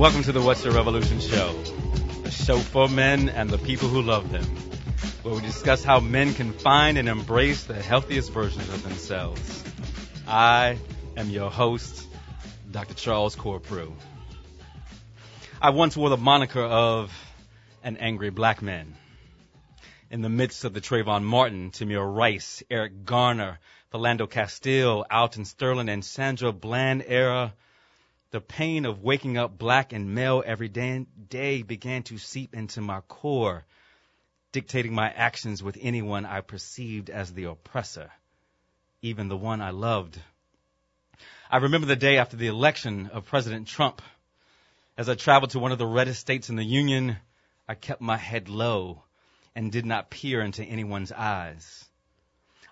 Welcome to the What's Your Revolution show, a show for men and the people who love them, where we discuss how men can find and embrace the healthiest versions of themselves. I am your host, Dr. Charles Corprew. I once wore the moniker of an angry black man. In the midst of the Trayvon Martin, Tamir Rice, Eric Garner, Philando Castile, Alton Sterling, and Sandra Bland era, the pain of waking up black and male every day, began to seep into my core, dictating my actions with anyone I perceived as the oppressor, even the one I loved. I remember the day after the election of President Trump. As I traveled to one of the reddest states in the Union, I kept my head low and did not peer into anyone's eyes.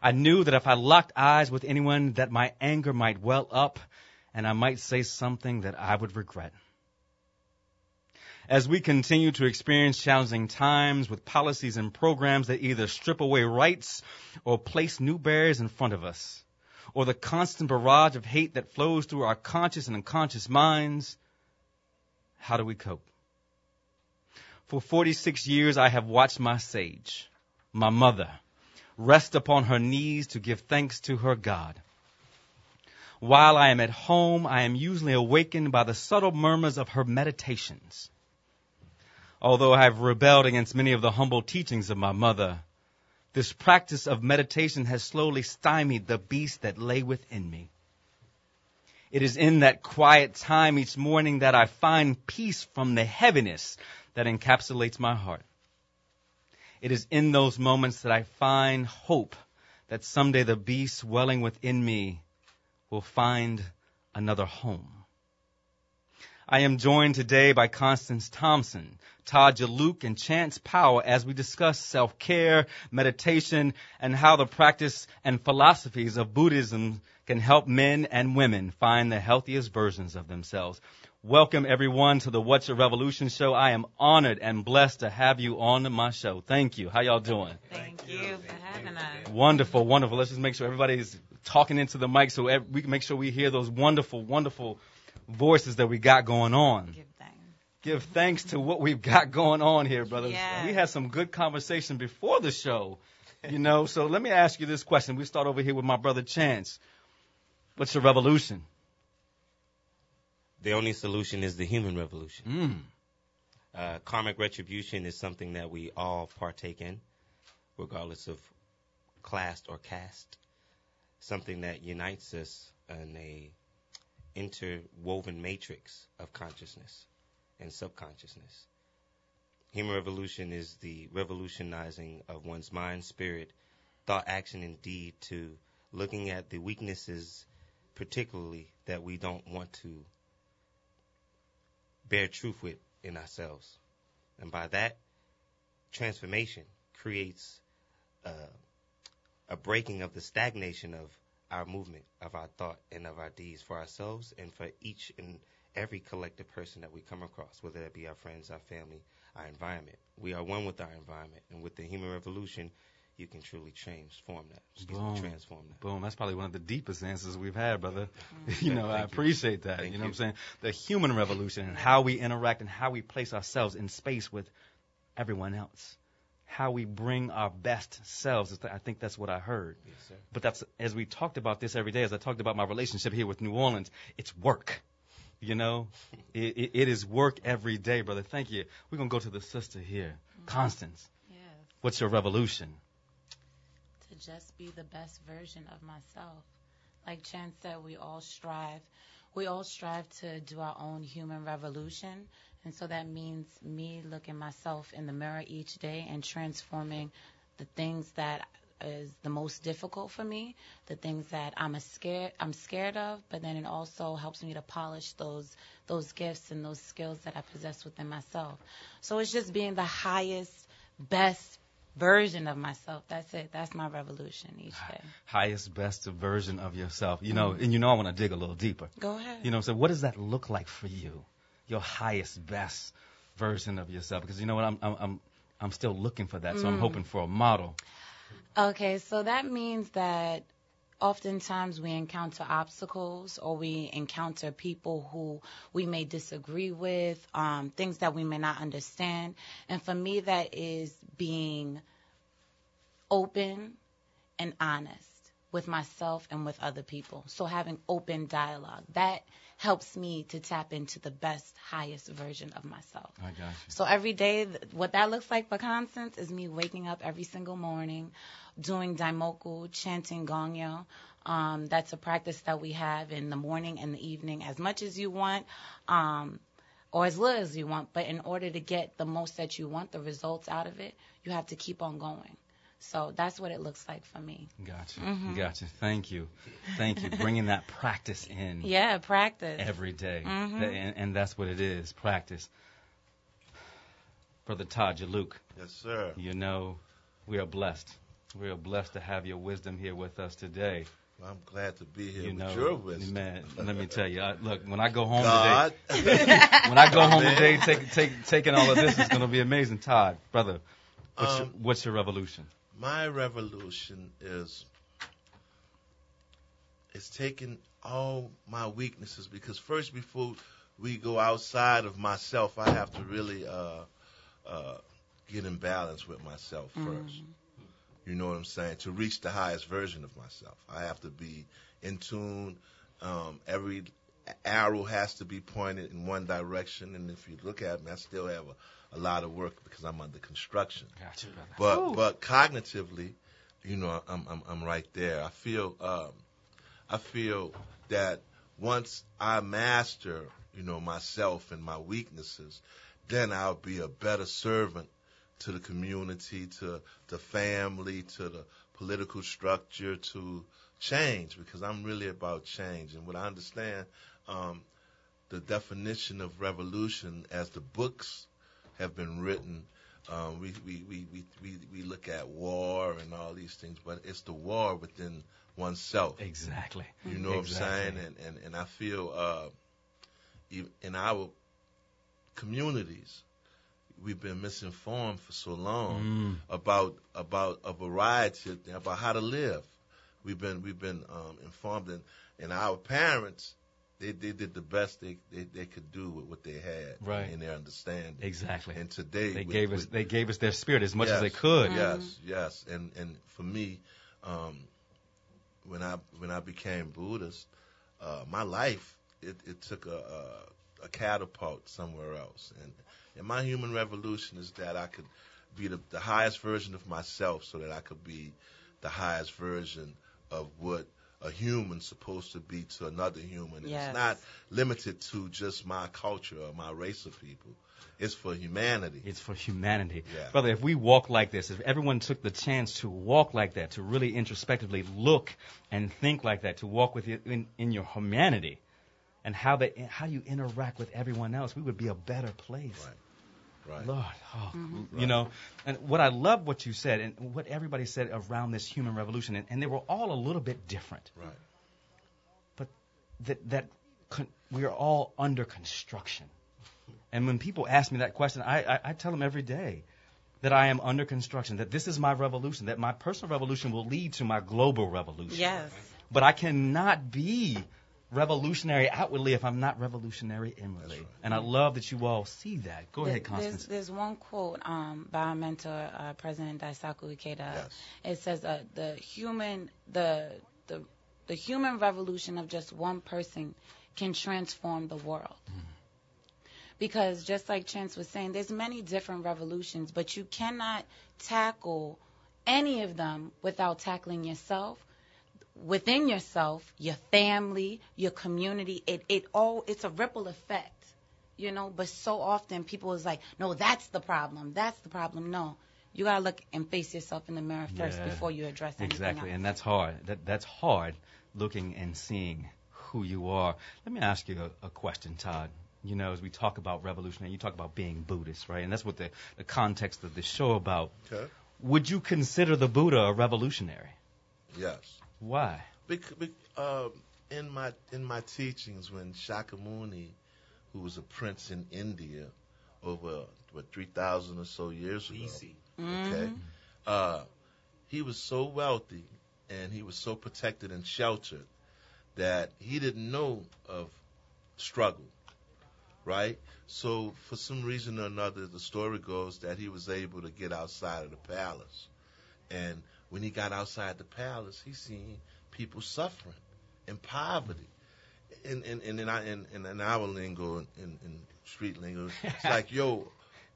I knew that if I locked eyes with anyone that my anger might well up and I might say something that I would regret. As we continue to experience challenging times with policies and programs that either strip away rights or place new barriers in front of us, or the constant barrage of hate that flows through our conscious and unconscious minds, how do we cope? For 46 years, I have watched my sage, my mother, rest upon her knees to give thanks to her God. While I am at home, I am usually awakened by the subtle murmurs of her meditations. Although I have rebelled against many of the humble teachings of my mother, this practice of meditation has slowly stymied the beast that lay within me. It is in that quiet time each morning that I find peace from the heaviness that encapsulates my heart. It is in those moments that I find hope that someday the beast welling within me will find another home. I am joined today by Constance Thompson, Todd Jalook, and Chance Powell as we discuss self-care, meditation, and how the practice and philosophies of Buddhism can help men and women find the healthiest versions of themselves. Welcome everyone to the What's Your Revolution show. I am honored and blessed to have you on my show. Thank you. How y'all doing? Thank you for having us. Wonderful, wonderful. Let's just make sure everybody's talking into the mic so we can make sure we hear those wonderful, wonderful voices that we got going on. Give thanks. Give thanks to what we've got going on here, brothers. Yes. We had some good conversation before the show, you know. so let me ask you this question. We start over here with my brother Chance. What's your revolution? The only solution is the human revolution. Mm. Uh, karmic retribution is something that we all partake in, regardless of class or caste. Something that unites us in a interwoven matrix of consciousness and subconsciousness. Human revolution is the revolutionizing of one's mind, spirit, thought, action, and deed to looking at the weaknesses, particularly that we don't want to bear truth with in ourselves. And by that, transformation creates uh, a breaking of the stagnation of our movement, of our thought, and of our deeds for ourselves and for each and every collective person that we come across, whether that be our friends, our family, our environment. We are one with our environment, and with the human revolution, you can truly transform that. Boom. me, transform that. Boom. That's probably one of the deepest answers we've had, brother. Mm-hmm. you know, I Thank you. appreciate that. Thank you know what I'm saying? The human revolution and how we interact and how we place ourselves in space with everyone else. How we bring our best selves. I think that's what I heard. Yes, sir. But that's as we talked about this every day, as I talked about my relationship here with New Orleans, it's work. You know, it, it, it is work every day, brother. Thank you. We're gonna go to the sister here, mm-hmm. Constance. Yes. What's your revolution? To just be the best version of myself. Like Chan said, we all strive. We all strive to do our own human revolution. And so that means me looking myself in the mirror each day and transforming the things that is the most difficult for me, the things that I'm a scared I'm scared of, but then it also helps me to polish those those gifts and those skills that I possess within myself. So it's just being the highest, best version of myself. That's it. That's my revolution each day. Highest, best version of yourself. You know, mm-hmm. and you know I want to dig a little deeper. Go ahead. You know, so what does that look like for you? Your highest, best version of yourself? Because you know what, I'm I'm I'm, I'm still looking for that, so I'm hoping for a model. Okay, so that means that oftentimes we encounter obstacles or we encounter people who we may disagree with, um, things that we may not understand. And for me, that is being open and honest with myself and with other people. So having open dialogue that helps me to tap into the best, highest version of myself. I got you. So every day, what that looks like for Constance is me waking up every single morning, doing daimoku, chanting gongyo. Um, that's a practice that we have in the morning and the evening, as much as you want, um, or as little as you want. But in order to get the most that you want, the results out of it, you have to keep on going. So that's what it looks like for me. Gotcha. Mhm. Gotcha. Thank you. Thank you. Bringing that practice in Yeah, practice. every day. Mhm. And, and that's what it is practice. Brother Todd luke. Yes, sir. you know, we are blessed. We are blessed to have your wisdom here with us today. I'm glad to be here you with know, your wisdom. man, let me tell you. I, look, when I go home God. today, when I go home Man. today, take, take, taking all of this is going to be amazing. Todd, brother, what's, your, Um, what's your revolution? My revolution is it's taking all my weaknesses because first before we go outside of myself, I have to really uh, uh, get in balance with myself first. You know what I'm saying? To reach the highest version of myself, I have to be in tune. Um, every arrow has to be pointed in one direction, and if you look at me, I still have a, a lot of work because I'm under construction. Gotcha, brother. But but cognitively, you know, I'm I'm I'm right there. I feel um, I feel that once I master, you know, myself and my weaknesses, then I'll be a better servant to the community, to the family, to the political structure, to change because I'm really about change. And what I understand, um, the definition of revolution as the books have been written um, we, we, we, we, we, we look at war and all these things, but it's the war within oneself. Exactly. You know what I'm saying? And, and, and I feel uh, in our communities, we've been misinformed for so long Mm. about about a variety of things, about how to live. We've been we've been um, informed, and, and our parents they, they did the best they, they, they could do with what they had Right. in their understanding. Exactly. And today They with- gave us with- they gave us their spirit as much as they could. Yes, yes, and and for me, um, when I when I became Buddhist, uh, my life it, it took a, a a catapult somewhere else, and and my human revolution is that I could be the, the highest version of myself, so that I could be the highest version of what a human's supposed to be to another human. And Yes. It's not limited to just my culture or my race of people. It's for humanity. It's for humanity. Yeah. Brother, if we walk like this, if everyone took the chance to walk like that, to really introspectively look and think like that, to walk with you in, in your humanity and how they how you interact with everyone else, we would be a better place. Right. Right. Lord, oh, mm-hmm. you know, and what I love what you said and what everybody said around this human revolution, and, and they were all a little bit different. Right. But that that con- we are all under construction. And when people ask me that question, I, I, I tell them every day that I am under construction, that this is my revolution, that my personal revolution will lead to my global revolution. Yes. But I cannot be revolutionary outwardly if I'm not revolutionary inwardly. Right. And I love that you all see that. Go There- ahead, Constance. There's, there's one quote um, by our mentor, uh, President Daisaku Ikeda. Yes. It says, uh, "The human, the the the human revolution of just one person can transform the world." Because just like Chance was saying, there's many different revolutions, but you cannot tackle any of them without tackling yourself within yourself, your family, your community. It it all it's a ripple effect you know but so often people is like no that's the problem that's the problem no you gotta look and face yourself in the mirror first Yeah. before you address anything Exactly, else. and that's hard. That that's hard, looking and seeing who you are. Let me ask you a, a question, Todd. You know, as we talk about revolution, and you talk about being Buddhist, right? And that's what the, the context of this show about. Okay. Would you consider the Buddha a revolutionary? Yes. Why? Because, bec- um, in my in my teachings, when Shakyamuni, who was a prince in India over what three thousand or so years ago, BC. okay, uh, he was so wealthy and he was so protected and sheltered that he didn't know of struggle, right? So for some reason or another, the story goes that he was able to get outside of the palace, and when he got outside the palace, he seen people suffering in poverty. And in in in, in, in, in our lingo, in, in street lingo, it's like, yo,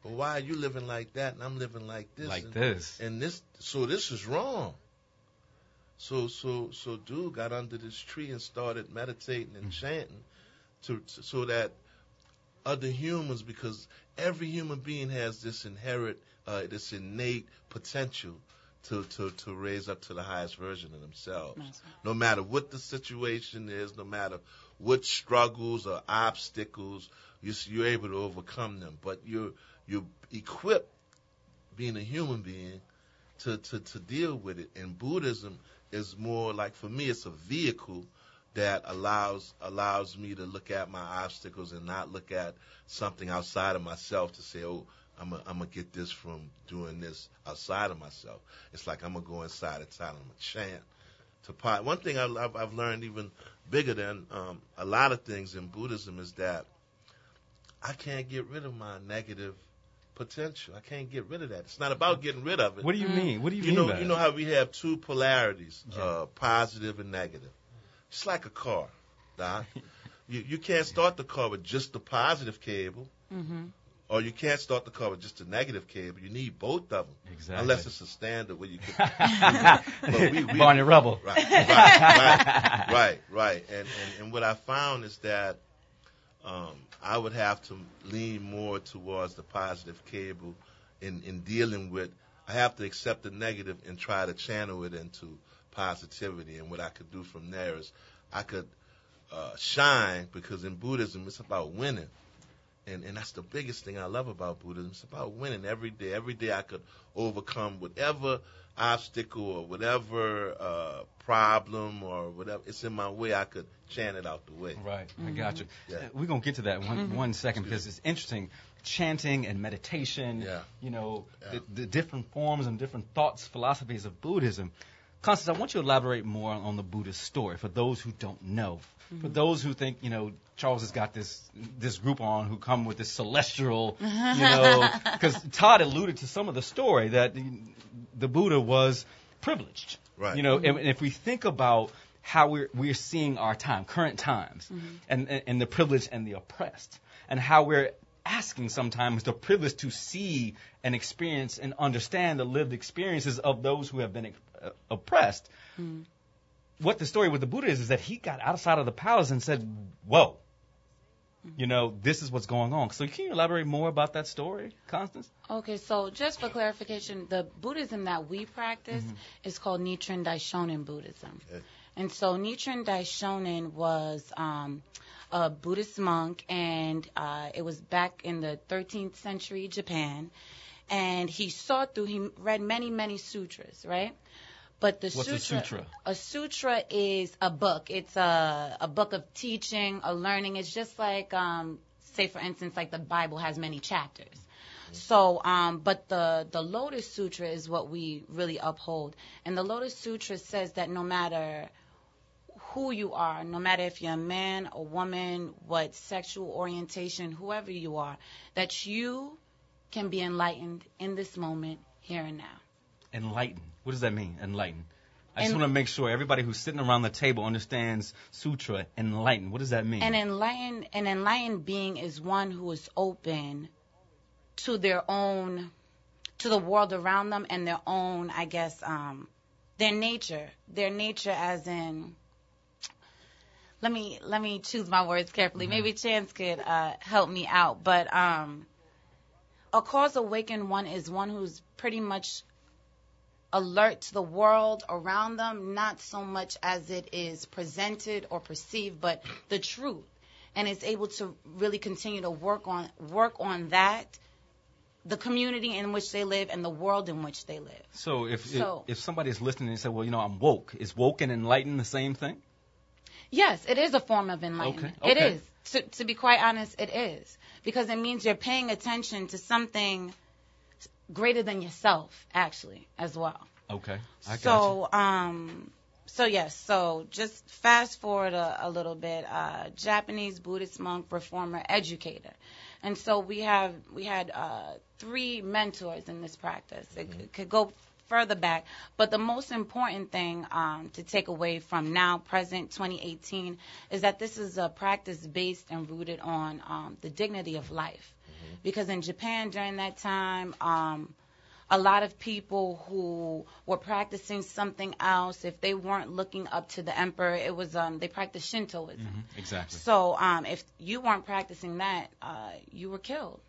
well, why are you living like that and I'm living like this? like and, this. and this, so this is wrong. So so so dude got under this tree and started meditating and chanting, to, to so that other humans, because every human being has this inherent, uh, this innate potential to, to to raise up to the highest version of themselves. Right. No matter what the situation is, no matter what struggles or obstacles, you're, you're able to overcome them. But you're you're equipped, being a human being, to, to, to deal with it. And Buddhism is more like for me, it's a vehicle that allows allows me to look at my obstacles and not look at something outside of myself to say, oh, I'm gonna I'm get this from doing this outside of myself. It's like I'm gonna go inside a town, I'm gonna chant to pot. One thing I've, I've I've learned even bigger than um, a lot of things in Buddhism is that I can't get rid of my negative potential. I can't get rid of that. It's not about getting rid of it. What do you mean? What do you, You mean know, by you that? know how we have two polarities, Yeah. uh, positive and negative. It's like a car, Doc. you you can't start the car with just the positive cable, Mm-hmm. Or you can't start the car with just a negative cable. You need both of them, Exactly. unless it's a standard where you can. But we- we- Barney Rubble. Right, right, right, right, right. And, and and what I found is that um, I would have to lean more towards the positive cable in in dealing with. I have to accept the negative and try to channel it into positivity. And what I could do from there is I could uh, shine because in Buddhism it's about winning. And, and that's the biggest thing I love about Buddhism. It's about winning every day. Every day I could overcome whatever obstacle or whatever uh, problem or whatever it's in my way. I could chant it out the way. Right, I got you. Yeah. Uh, We're gonna get to that one one second because it's interesting. Chanting and meditation, Yeah. you know, Yeah. the, the different forms and different thoughts, philosophies of Buddhism. Constance, I want you to elaborate more on the Buddhist story for those who don't know. For those who think, you know, Charles has got this this group on who come with this celestial, you know, because Todd alluded to some of the story that the, the Buddha was privileged. Right. You know, and, and if we think about how we're we're seeing our time, current times, and, and and the privileged and the oppressed, and how we're asking sometimes the privileged to see and experience and understand the lived experiences of those who have been uh, oppressed. What the story with the Buddha is is that he got outside of the palace and said, "Whoa." You know, this is what's going on. So, can you elaborate more about that story, Constance? Okay, so just for clarification, the Buddhism that we practice is called Nichiren Daishonin Buddhism. Okay. And so Nichiren Daishonin was um, a Buddhist monk, and uh, it was back in the 13th century Japan. And he saw through, he read many, many sutras, right? But the What's a sutra, sutra? a sutra is a book. It's a a book of teaching, a learning. It's just like, um, say for instance, like the Bible has many chapters. So, um, but the the Lotus Sutra is what we really uphold, and the Lotus Sutra says that no matter who you are, no matter if you're a man, a woman, what sexual orientation, whoever you are, that you can be enlightened in this moment, here and now. Enlighten. What does that mean? Enlighten. I just En- want to make sure everybody who's sitting around the table understands sutra. Enlighten. What does that mean? An enlightened, an enlightened being is one who is open to their own, to the world around them and their own, I guess, um, their nature. Their nature, as in, let me let me choose my words carefully. Maybe Chance could uh, help me out. But um, a cause awakened one is one who's pretty much alert to the world around them, not so much as it is presented or perceived, but the truth, and is able to really continue to work on work on that, the community in which they live and the world in which they live. so if, So- if if somebody is listening and say, well, you know, I'm woke, is woke and enlightened the same thing? Yes, it is a form of enlightenment. Okay, okay. It is. To, to be quite honest, it is. Because it means you're paying attention to something greater than yourself, actually, as well. Okay, I so, um, So yes, so just fast forward a, a little bit. Uh, Japanese Buddhist monk, reformer, educator, and so we have we had uh, three mentors in this practice. It Mm-hmm. c- could go further back, but the most important thing um, to take away from now, present, 2018, is that this is a practice based and rooted on um, the dignity of life. Because in Japan during that time, um, a lot of people who were practicing something else, if they weren't looking up to the emperor, it was um, they practiced Shintoism. Mhm, Exactly. So um, if you weren't practicing that, uh, you were killed.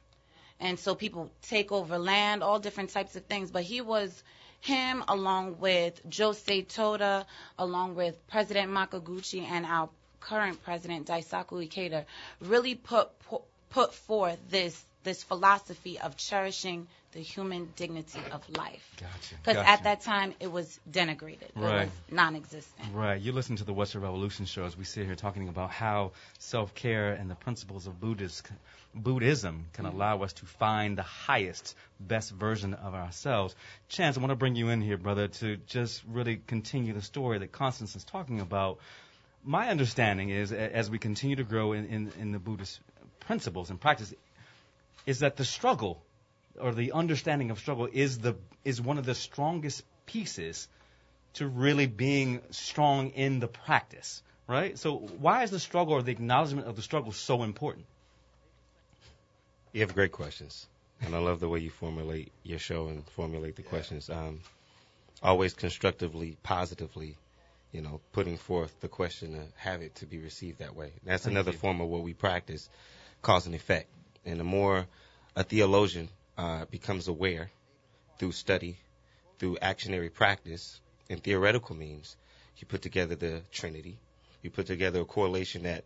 And so people take over land, all different types of things. But he was him, along with Josei Toda, along with President Makiguchi and our current president Daisaku Ikeda, really put pu- put forth this this philosophy of cherishing the human dignity of life. Gotcha. Because gotcha. at that time it was denigrated, it Right. was non-existent. Right. You listen to the What's Your Revolution show as we sit here talking about how self care and the principles of Buddhist, Buddhism can mm-hmm. allow us to find the highest, best version of ourselves. Chance, I want to bring you in here, brother, to just really continue the story that Constance is talking about. My understanding is, as we continue to grow in, in, in the Buddhist principles and practice, is that the struggle or the understanding of struggle is the is one of the strongest pieces to really being strong in the practice, right? So why is the struggle or the acknowledgement of the struggle so important? You have great questions, and I love the way you formulate your show and formulate the questions. Um, always constructively, positively, you know, putting forth the question to have it to be received that way. That's Thank another you. form of what we practice, cause and effect. And the more a theologian uh, becomes aware through study, through actionary practice, and theoretical means, you put together the Trinity. You put together a correlation that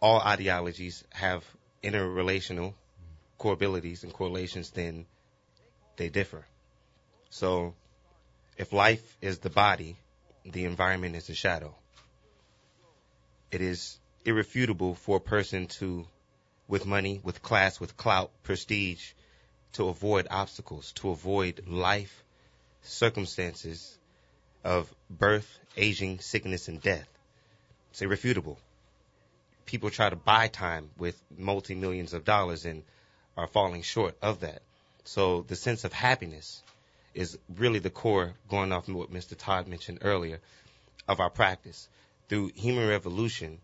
all ideologies have interrelational correlabilities and correlations, then they differ. So, if life is the body, the environment is the shadow. It is irrefutable for a person to, with money, with class, with clout, prestige, to avoid obstacles, to avoid life circumstances of birth, aging, sickness, and death. It's irrefutable. People try to buy time with multi millions of dollars and are falling short of that. So the sense of happiness is really the core, going off what Mr. Todd mentioned earlier, of our practice. Through human revolution,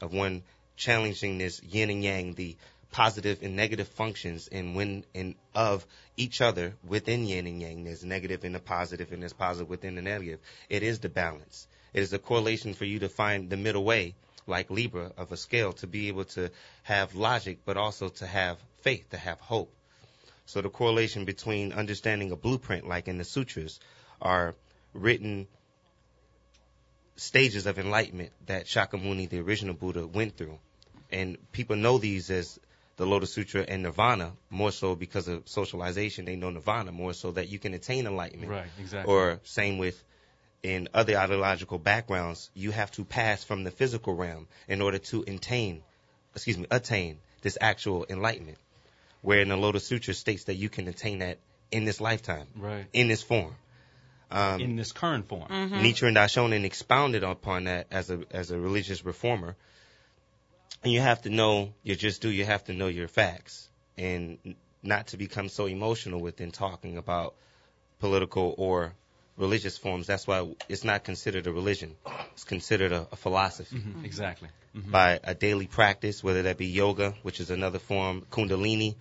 of one challenging this yin and yang, the positive and negative functions and when and of each other within yin and yang. There's negative and the positive and there's positive within the negative. It is the balance. It is a correlation for you to find the middle way, like Libra of a scale, to be able to have logic, but also to have faith, to have hope. So the correlation between understanding a blueprint, like in the sutras, are written stages of enlightenment that Shakyamuni, the original Buddha, went through. And people know these as the Lotus Sutra and Nirvana, more so because of socialization. They know Nirvana more so that you can attain enlightenment. Right, exactly. Or same with in other ideological backgrounds, you have to pass from the physical realm in order to attain, excuse me, attain this actual enlightenment. Where in the Lotus Sutra states that you can attain that in this lifetime, right. in this form. Um, In this current form. Mm-hmm. Nichiren Daishonin expounded upon that as a as a religious reformer. And you have to know your just do. You have to know your facts, and not to become so emotional within talking about political or religious forms. That's why it's not considered a religion. It's considered a, a philosophy Mhm, Exactly. Mhm. by a daily practice, whether that be yoga, which is another form, kundalini,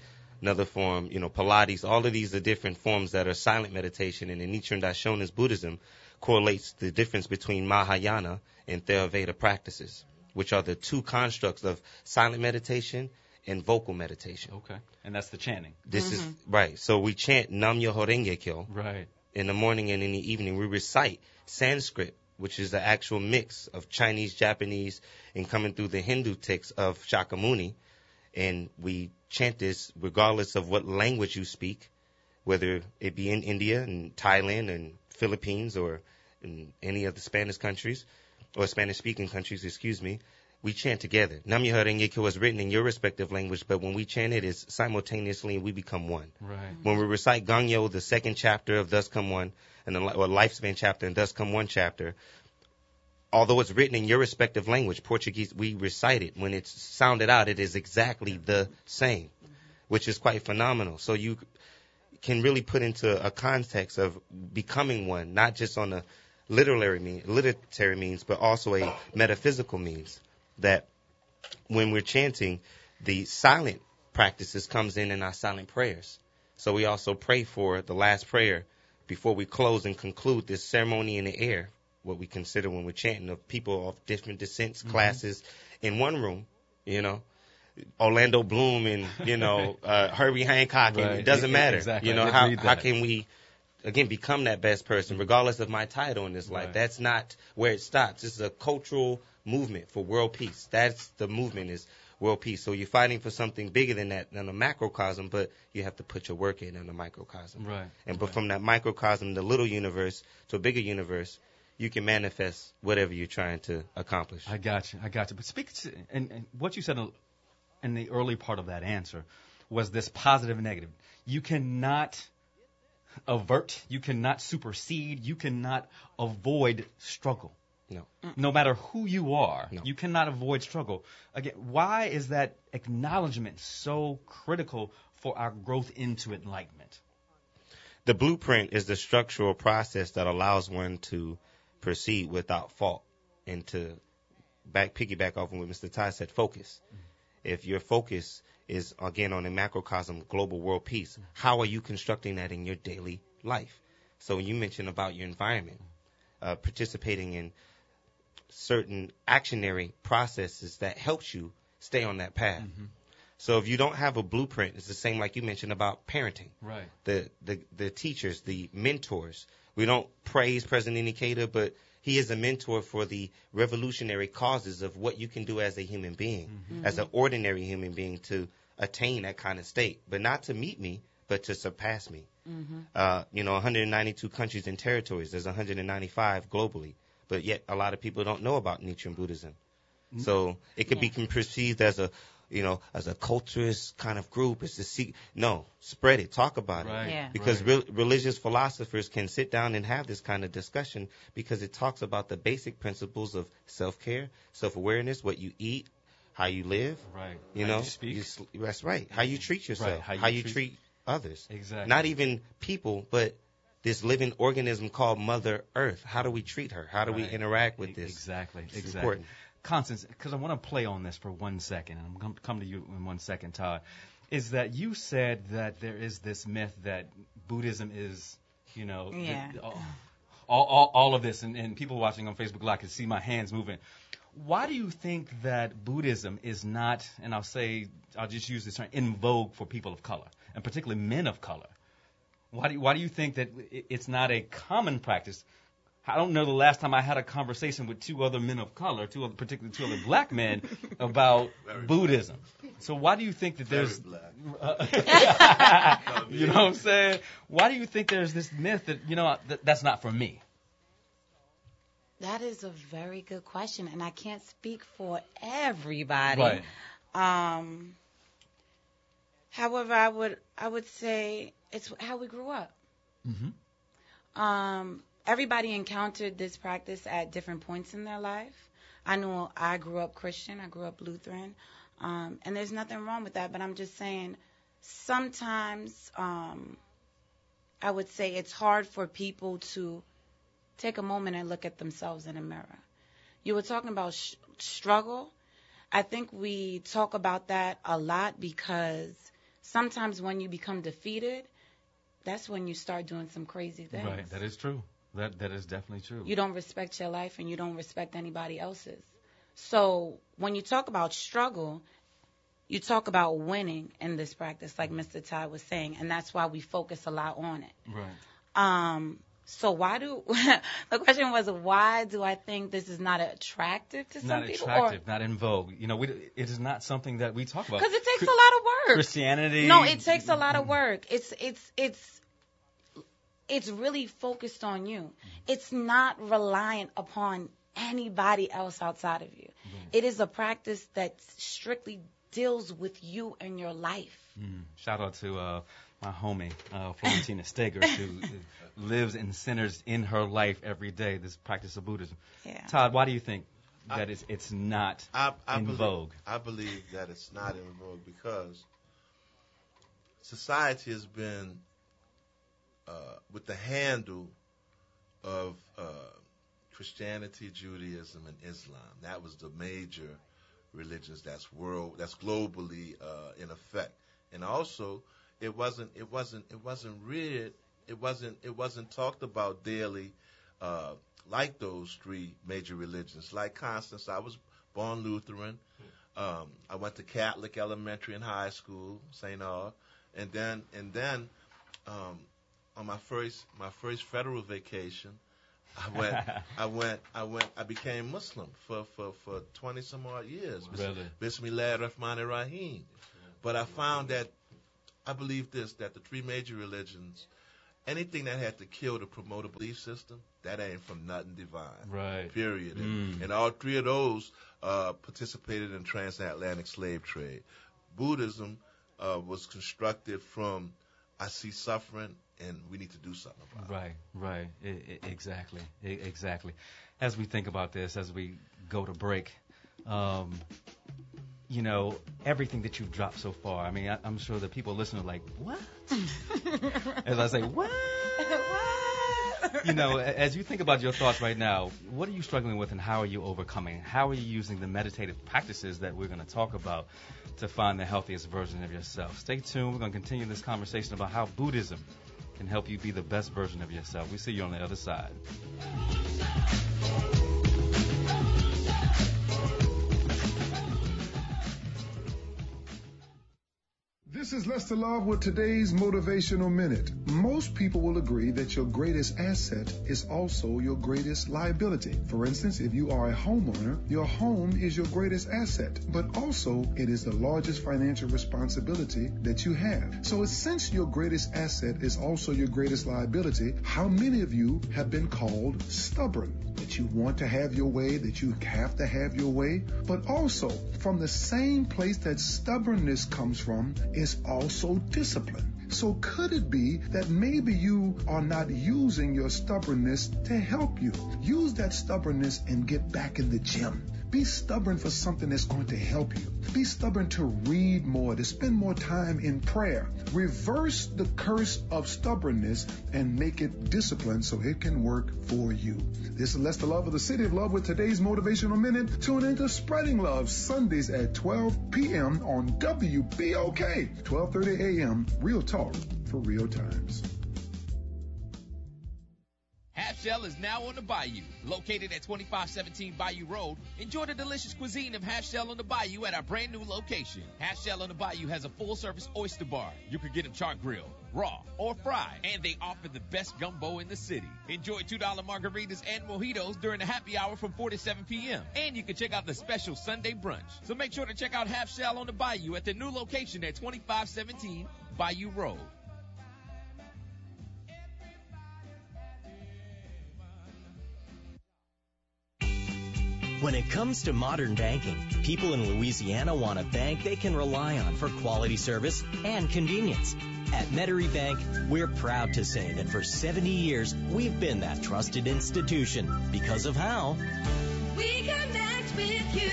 another form, you know, Pilates. All of these are different forms that are silent meditation, and in Nichiren Daishonin's Buddhism correlates the difference between Mahayana and Theravada practices, which are the two constructs of silent meditation and vocal meditation. Okay. And that's the chanting. This is mm-hmm. right. So we chant Nam Myoho Renge Kyo Right. in the morning and in the evening. We recite Sanskrit, which is the actual mix of Chinese, Japanese, and coming through the Hindu texts of Shakyamuni. And we chant this regardless of what language you speak, whether it be in India and Thailand and Philippines or in any of the Spanish countries or Spanish speaking countries, excuse me. we chant together. Nam Myoho Renge Kyo is written in your respective language, but when we chant it, it's simultaneously and we become one. Right. When we recite Gongyo, the second chapter of Thus Come One, and the or lifespan chapter and Thus Come One chapter, although it's written in your respective language, Portuguese, we recite it. When it's sounded out, it is exactly the same, which is quite phenomenal. So you can really put into a context of becoming one, not just on a literary mean, literary means, but also a metaphysical means. That when we're chanting, the silent practices comes in in our silent prayers. So we also pray for the last prayer before we close and conclude this ceremony in the air, what we consider when we're chanting of people of different descents, classes in one room, you know. Orlando Bloom and, you know, uh, Herbie Hancock, and it doesn't matter. Exactly. You know, how, how can we, again, become that best person, regardless of my title in this life? Right. That's not where it stops. This is a cultural movement for world peace. That's the movement is world peace. So you're fighting for something bigger than that, than a macrocosm, but you have to put your work in in the microcosm. Right. And but from that microcosm, the little universe to a bigger universe, you can manifest whatever you're trying to accomplish. I got you. I got you. But speak to and, and what you said in the early part of that answer was this positive and negative. You cannot avert. You cannot supersede. You cannot avoid struggle. No. No matter who you are, No. you cannot avoid struggle. Again, why is that acknowledgement so critical for our growth into enlightenment? The blueprint is the structural process that allows one to proceed without fault and to back piggyback off of what Mr. Ty said, focus. Mm-hmm. If your focus is again on a macrocosm, global world peace, mm-hmm. how are you constructing that in your daily life? So you mentioned about your environment, uh, participating in certain actionary processes that helps you stay on that path. Mm-hmm. So if you don't have a blueprint, it's the same like you mentioned about parenting Right. the, the, the teachers, the mentors. We don't praise President Ikeda, but he is a mentor for the revolutionary causes of what you can do as a human being, mm-hmm. as an ordinary human being to attain that kind of state, but not to meet me, but to surpass me. Mm-hmm. Uh, you know, 192 countries and territories. There's 195 globally, but yet a lot of people don't know about Nichiren Buddhism. Mm-hmm. So it could be perceived as a, you know, as a culturist kind of group. It's a see. No, spread it, talk about Right. it, Yeah. because right. re- religious philosophers can sit down and have this kind of discussion because it talks about the basic principles of self-care, self-awareness, what you eat, how you live. Right. You How know, you speak. you s- that's right. How you treat yourself, Right, how how you you, treat- treat others. Exactly. Not even people, but this living organism called Mother Earth. How do we treat her? How do we interact with this? Exactly. It's exactly. important. Constance, because I want to play on this for one second, and I'm going to come to you in one second, Todd. Is that you said that there is this myth that Buddhism is, you know, the- all, all, all of this, and, and people watching on Facebook Live can see my hands moving. Why do you think that Buddhism is not, and I'll say, I'll just use this term, in vogue for people of color, and particularly men of color? Why do you, why do you think that it's not a common practice? I don't know the last time I had a conversation with two other men of color, two other, particularly two other black men, about Buddhism. So why do you think that there's, you know what I'm saying? Why do you think there's this myth that you know that, that's not for me? That is a very good question, and I can't speak for everybody. Right. Um, however, I would I would say it's how we grew up. Mhm. Um, everybody encountered this practice at different points in their life. I know I grew up Christian. I grew up Lutheran, um, and there's nothing wrong with that. But I'm just saying, sometimes um, I would say it's hard for people to take a moment and look at themselves in a mirror. You were talking about sh- struggle. I think we talk about that a lot because sometimes when you become defeated, that's when you start doing some crazy things. Right. That is true. That that is definitely true. You don't respect your life and you don't respect anybody else's. So when you talk about struggle, you talk about winning in this practice, like Mr. Ty was saying, and that's why we focus a lot on it. right. Um, so why do the question was why do I think this is not attractive to some Not people? attractive, not in vogue. You know, we, it is not something that we talk about. Because it takes a lot of work. Christianity. No, it takes a lot of work. It's it's it's it's really focused on you. It's not reliant upon anybody else outside of you. Mm. It is a practice that strictly deals with you and your life. Mm. Shout out to uh, my homie, uh, Florentina Stegers, who lives and centers in her life every day this practice of Buddhism. Yeah. Todd, why do you think that I, it's, it's not I, I in believe, vogue? I believe that it's not in vogue because society has been uh, with the handle of uh, Christianity, Judaism, and Islam. That was the major religions that's world that's globally uh, in effect. And also, it wasn't it wasn't it wasn't read it wasn't it wasn't talked about daily uh, like those three major religions. Like Constance, I was born Lutheran. Um, I went to Catholic elementary and high school, St. Aug, and then and then um, on my first my first federal vacation, I went I went I went I became Muslim for for for twenty some odd years. Really? Bismillah Rahman Rahim. But I found that I believe this that the three major religions, anything that had to kill to promote a belief system, that ain't from nothing divine. Right. Period. And, Mm. and all three of those uh, participated in transatlantic slave trade. Buddhism uh, was constructed from I see suffering and we need to do something about it. Right, right, I, I, exactly, I, exactly. As we think about this, as we go to break, um, you know, everything that you've dropped so far. I mean, I, I'm sure that people listening are like, "What?" as I say, "What?" you know, as you think about your thoughts right now, what are you struggling with, and how are you overcoming? How are you using the meditative practices that we're going to talk about to find the healthiest version of yourself? Stay tuned. We're going to continue this conversation about how Buddhism can help you be the best version of yourself. We see you on the other side. This is Lester Love with today's Motivational Minute. Most people will agree that your greatest asset is also your greatest liability. For instance, if you are a homeowner, your home is your greatest asset, but also it is the largest financial responsibility that you have. So since your greatest asset is also your greatest liability, how many of you have been called stubborn? That you want to have your way, that you have to have your way, but also from the same place that stubbornness comes from also discipline. So could it be that maybe you are not using your stubbornness to help you? Use that stubbornness and get back in the gym. Be stubborn for something that's going to help you. Be stubborn to read more, to spend more time in prayer. Reverse the curse of stubbornness and make it discipline so it can work for you. This is Lester Love of the City of Love with today's Motivational Minute. Tune into Spreading Love Sundays at 12 p.m. on WBOK, 12:30 a.m. Real talk for real times. Half Shell is now on the Bayou. Located at 2517 Bayou Road, enjoy the delicious cuisine of Half Shell on the Bayou at our brand new location. Half Shell on the Bayou has a full service oyster bar. You can get them char grilled, raw, or fried. And they offer the best gumbo in the city. Enjoy $2 margaritas and mojitos during the happy hour from 4 to 7 p.m. And you can check out the special Sunday brunch. So make sure to check out Half Shell on the Bayou at the new location at 2517 Bayou Road. When it comes to modern banking, people in Louisiana want a bank they can rely on for quality service and convenience. At Metairie Bank, we're proud to say that for 70 years, we've been that trusted institution because of how. We connect with you.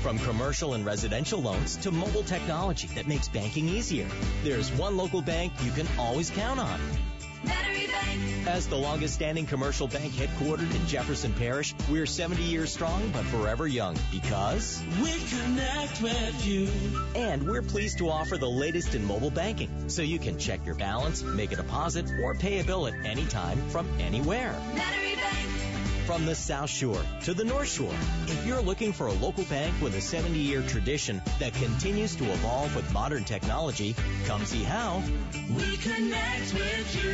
From commercial and residential loans to mobile technology that makes banking easier, there's one local bank you can always count on. Metairie Bank. As the longest standing commercial bank headquartered in Jefferson Parish, we're 70 years strong but forever young because We connect with you. And we're pleased to offer the latest in mobile banking so you can check your balance, make a deposit, or pay a bill at any time from anywhere. Metairie Bank. From the South Shore to the North Shore, if you're looking for a local bank with a 70 year tradition that continues to evolve with modern technology, come see how. We connect with you.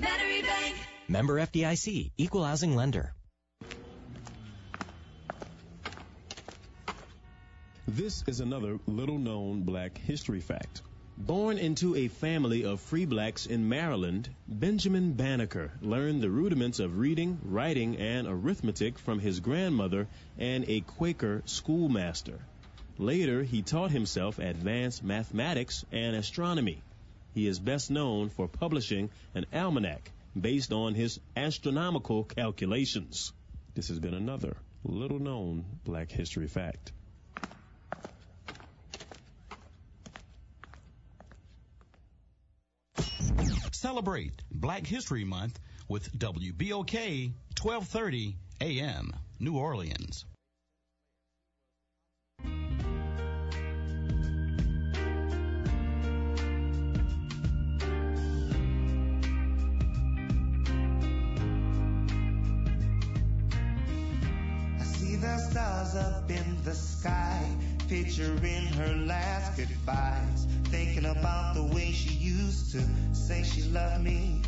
Metairie Bank. Member FDIC, Equal Housing Lender. This is another little known black history fact. Born into a family of free blacks in Maryland, Benjamin Banneker learned the rudiments of reading, writing, and arithmetic from his grandmother and a Quaker schoolmaster. Later, he taught himself advanced mathematics and astronomy. He is best known for publishing an almanac based on his astronomical calculations. This has been another little known black history fact. Celebrate Black History Month with WBOK 1230 AM, New Orleans. Stars up in the sky, picturing her last goodbyes, thinking about the way she used to say she loved me.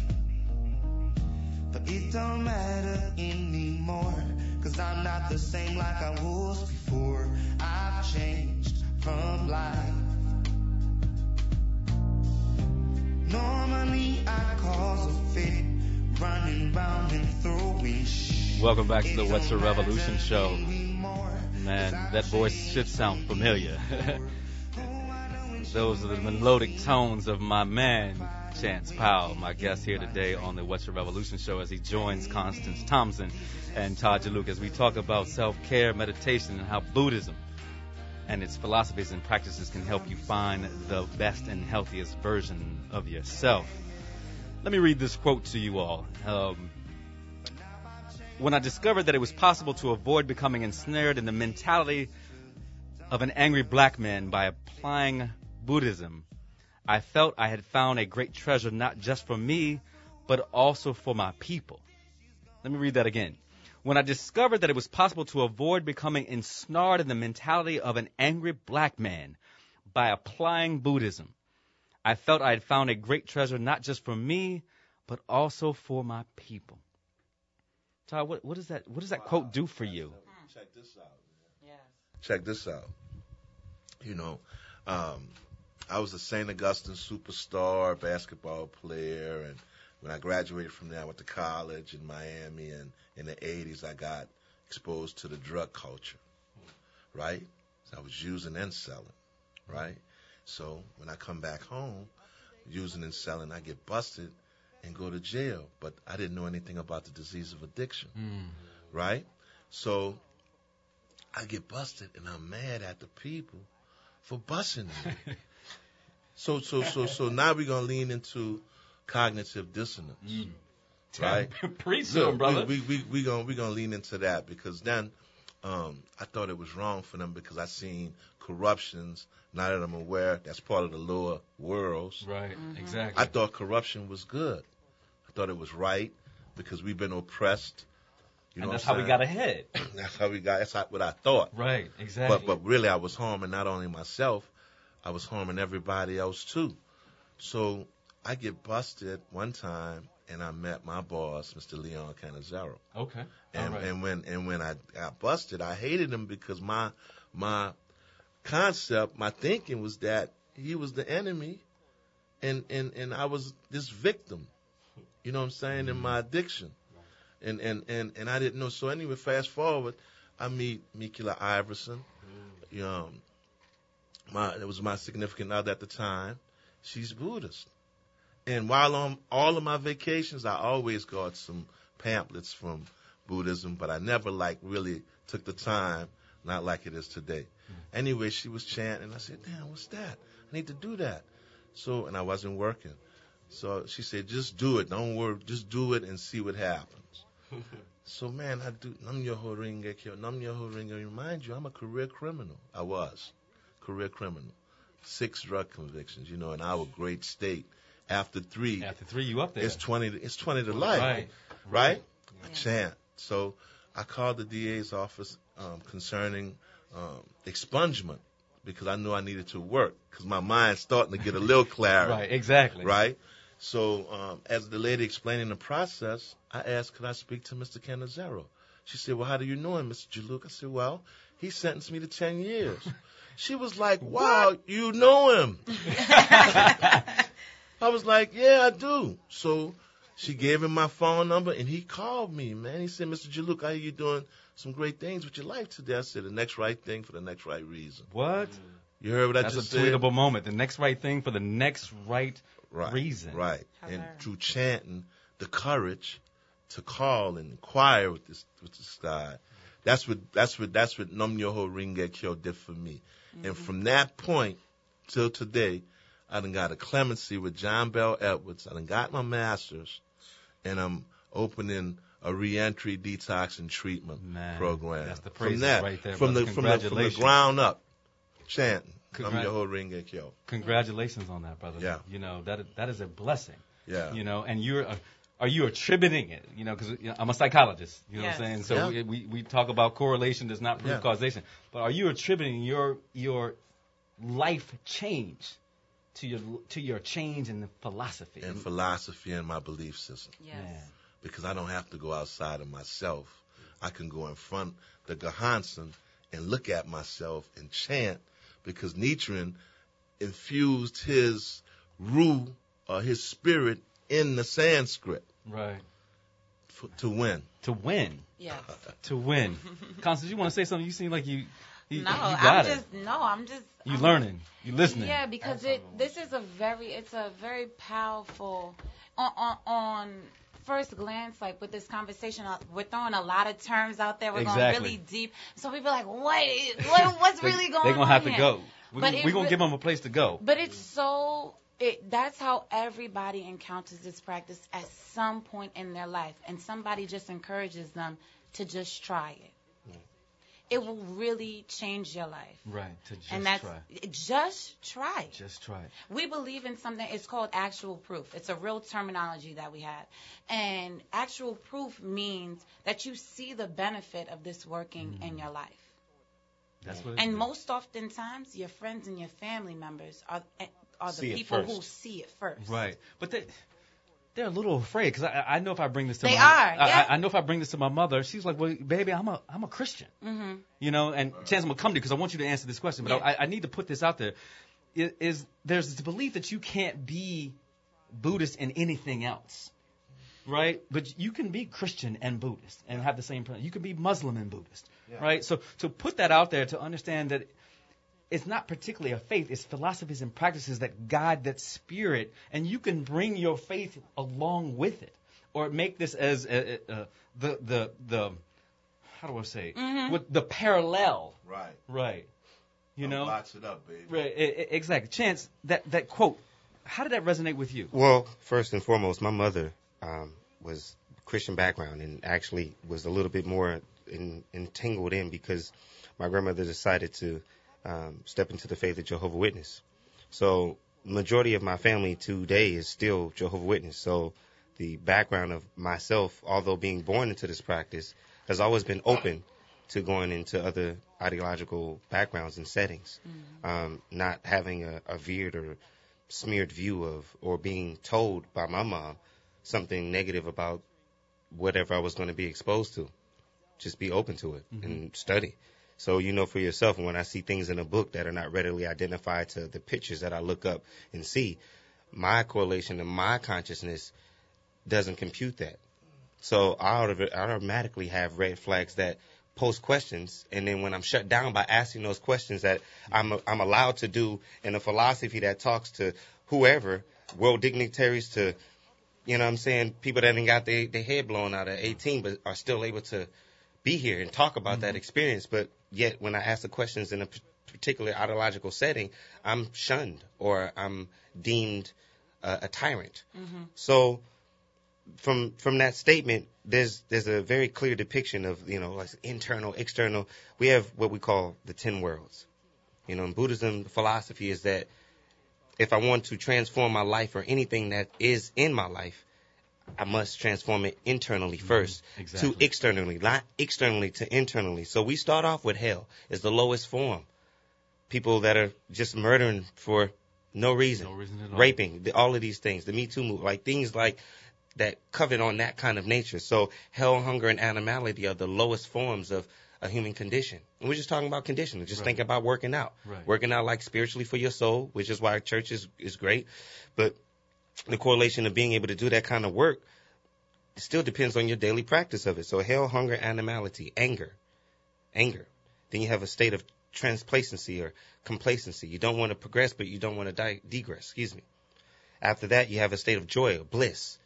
But it don't matter anymore, cause I'm not the same like I was before. I've changed from life. Normally I cause a fit, running round and throwing shit. Welcome back to the What's the Revolution show. Man, that voice should sound familiar. Those are the melodic tones of my man, Chance Powell, my guest here today on the What's the Revolution show as he joins Constance Thompson and Todd Jaluk as we talk about self-care, meditation, and how Buddhism and its philosophies and practices can help you find the best and healthiest version of yourself. Let me read this quote to you all. Um, when I discovered that it was possible to avoid becoming ensnared in the mentality of an angry black man by applying Buddhism, I felt I had found a great treasure not just for me, but also for my people. Let me read that again. When I discovered that it was possible to avoid becoming ensnared in the mentality of an angry black man by applying Buddhism, I felt I had found a great treasure not just for me, but also for my people. Todd, what, what does that what does that quote do for you? Check this out. Yes. Check this out. You know, um, I was a St. Augustine superstar basketball player, and when I graduated from there, I went to college in Miami, and in the 80s, I got exposed to the drug culture, right? So I was using and selling, right? So when I come back home, using and selling, I get busted and go to jail. But I didn't know anything about the disease of addiction, mm. right? So I get busted, and I'm mad at the people for busting me. so so so so now we're gonna lean into cognitive dissonance, mm. right? Preach brother. We we we gonna we gonna lean into that because then um, I thought it was wrong for them because I seen corruptions. Now that I'm aware, that's part of the lower worlds. right, exactly. I thought corruption was good. I thought it was right because we've been oppressed. You know and that's how we got ahead. That's how we got. That's how, what I thought. Right, exactly. But but really, I was harming not only myself, I was harming everybody else too. So I get busted one time, and I met my boss, Mr. Leon Cannizzaro. okay. And right. and when and when I got busted, I hated him because my my concept, my thinking was that he was the enemy, and and and I was this victim. You know what I'm saying? In mm-hmm. my addiction, and and and and I didn't know. So anyway, fast forward, I meet Mikula Iverson. Mm. Know, my it was my significant other at the time. She's Buddhist, and while on all of my vacations, I always got some pamphlets from Buddhism, but I never like really took the time, not like it is today. Mm. Anyway, she was chanting, and I said, "Damn, what's that? I need to do that." So, and I wasn't working. So she said, "Just do it. Don't worry. Just do it and see what happens." so, man, I do Nam Myoho Renge Kyo, Nam Myoho Renge. Remind you, I'm a career criminal. I was career criminal, six drug convictions. You know, in our great state. After three, After three, you up there. it's twenty. It's twenty to life Right. right? I chant. So I called the DA's office um, concerning um, expungement because I knew I needed to work because my mind's starting to get a little clarity. Right, exactly. Right. So um, as the lady explaining the process, I asked, could I speak to Mr. Cannizzaro? She said, well, how do you know him, Mr. Jaluk? I said, well, he sentenced me to 10 years. She was like, "Wow, you know him." I was like, "Yeah, I do." So she gave him my phone number, and he called me. Man, he said, "Mr. Jaluk, how you doing? Some great things with your life today." I said, "The next right thing for the next right reason." What? Mm-hmm. You heard what I just said? That's just a said? tweetable moment. The next right thing for the next right, right, reason. Right. And through chanting, the courage to call and inquire with this with this guy. That's what that's what that's what Nam Myoho Renge Kyo did for me. And mm-hmm. from that point till today, I done got a clemency with John Bell Edwards. I done got my master's, and I'm opening a reentry detox and treatment Man, program. that's the from that, right there, from brother. the from the from the ground up, chanting Num Congrat- Myoho Renge Kyo. Congratulations on that, brother. Yeah. You know that that is a blessing. Yeah. You know, and you're. Uh, are you attributing it? You know, because you know, I'm a psychologist. You know Yes. what I'm saying? So Yeah. we, we we talk about correlation does not prove Yeah. causation. But are you attributing your your life change to your to your change in the philosophy? and philosophy and my belief system. Yes. Man. Because I don't have to go outside of myself. I can go in front the Gohonzon and look at myself and chant because Nichiren infused his ru or his spirit in the Sanskrit Right. f- to win. To win. Yes. To win. Constance, you want to say something? You seem like you. You no, you I'm it. just no, I'm just You I'm- learning. You listening. Yeah, because it this is a very it's a very powerful on on, on first glance like with this conversation uh, we're throwing a lot of terms out there we're Exactly. going really deep so people are like what what what's They- really going They're gonna on have to go. We're, gonna- we gonna re- give them a place to go. but it's so it that's how everybody encounters this practice at some point in their life and somebody just encourages them to just try it it will really change your life Right. To just and that's try. just try. Just try. We believe in something. It's called actual proof. It's a real terminology that we have, and actual proof means that you see the benefit of this working in mm-hmm. your life. That's what. And is. most oftentimes, your friends and your family members are eh, are the See people who see it first. Right. But they they're a little afraid because I, I know if I bring this to They my are, I, yeah. I, I know if I bring this to my mother, she's like, "Well, baby, I'm a I'm a Christian." hmm You know, and Chance, I'm gonna come to you because I want you to answer this question, but Yeah. I, I need to put this out there. Is, is there's this belief that you can't be Buddhist and anything else, right? But you can be Christian and Buddhist and have the same. You can be Muslim and Buddhist, right? So to put that out there to understand that it's not particularly a faith; it's philosophies and practices that guide that spirit, and you can bring your faith along with it, or make this as uh, uh, the the the how do I say it? with the parallel, Right. right? You know, Box it up, baby. right? e- e- exactly. Chance that that quote. How did that resonate with you? Well, first and foremost, my mother um, was Christian background and actually was a little bit more in, entangled in because my grandmother decided to um, step into the faith of Jehovah Witness. So majority of my family today is still Jehovah Witness. So the background of myself, although being born into this practice, has always been open to going into other ideological backgrounds and settings, um, not having a, a veered or smeared view of or being told by my mom something negative about whatever I was going to be exposed to. Just be open to it and study. So you know for yourself, when I see things in a book that are not readily identified to the pictures that I look up and see, my correlation and my consciousness doesn't compute that. So I automatically have red flags that pose questions, and then when I'm shut down by asking those questions that I'm I'm allowed to do in a philosophy that talks to whoever, world dignitaries to, you know, what I'm saying people that ain't got their their head blown out at 18, but are still able to be here and talk about that mm-hmm. experience. But yet, when I ask the questions in a particular ideological setting, I'm shunned or I'm deemed uh, a tyrant. So from from that statement, there's there's a very clear depiction of you know like internal, external. We have what we call the ten worlds. You know, in Buddhism, the philosophy is that if I want to transform my life or anything that is in my life, I must transform it internally mm-hmm. first exactly. to externally, not externally to internally. So we start off with hell is the lowest form. People that are just murdering for no reason, No reason at all. raping, the, all of these things, the Me Too movement, like things like that covet on that kind of nature. So hell, hunger, and animality are the lowest forms of a human condition. And we're just talking about conditioning. Just Right. think about working out. Right. Working out like spiritually for your soul, which is why church is, is great. But the correlation of being able to do that kind of work still depends on your daily practice of it. So hell, hunger, animality, anger, anger. Then you have a state of transplacency or complacency. You don't want to progress, but you don't want to di- degress. Excuse me. After that, you have a state of joy or bliss,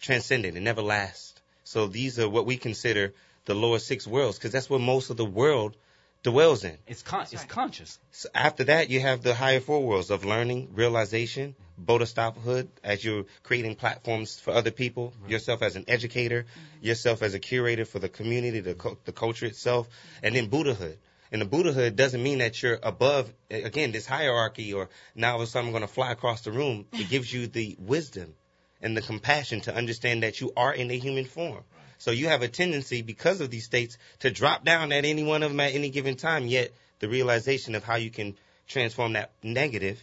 transcendent and never last. So these are what we consider the lower six worlds, because that's where most of the world dwells in. It's con- it's conscious. So after that, you have the higher four worlds of learning, realization, bodhisattvahood, as you're creating platforms for other people, yourself as an educator, mm-hmm. yourself as a curator for the community, the, cu- the culture itself, and then Buddhahood. And the Buddhahood doesn't mean that you're above, again, this hierarchy or now all of a sudden I'm going to fly across the room. It gives you the wisdom and the compassion to understand that you are in a human form. So you have a tendency because of these states to drop down at any one of them at any given time, yet the realization of how you can transform that negative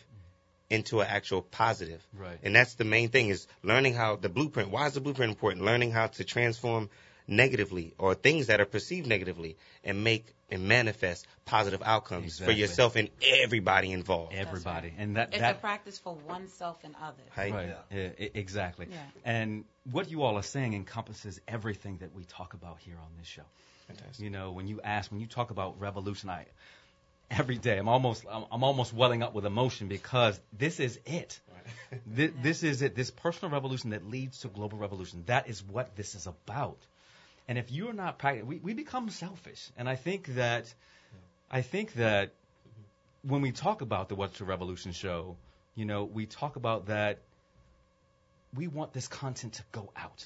into an actual positive. Right. And that's the main thing is learning how the blueprint. Why is the blueprint important? Learning how to transform negatively or things that are perceived negatively and make and manifest positive outcomes Exactly. for yourself and everybody involved. Everybody. And that It's that a practice for oneself and others. Right. Yeah, e- exactly. Yeah. And what you all are saying encompasses everything that we talk about here on this show. Fantastic. You know, when you ask, when you talk about revolution, I every day I'm almost I'm, I'm almost welling up with emotion because this is it. Thi- this is it. This personal revolution that leads to global revolution. That is what this is about. And if you're not practicing, we, we become selfish. And I think that I think that when we talk about the What's the Revolution show, you know, we talk about that we want this content to go out.